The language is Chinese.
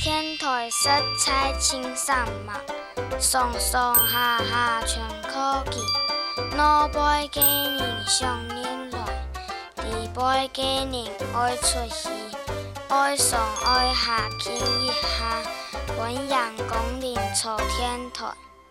天台失妻千山百，上上下下全科技。老辈今年上年来，弟辈今年爱出戏，爱上爱下听一下，本人共念坐天台。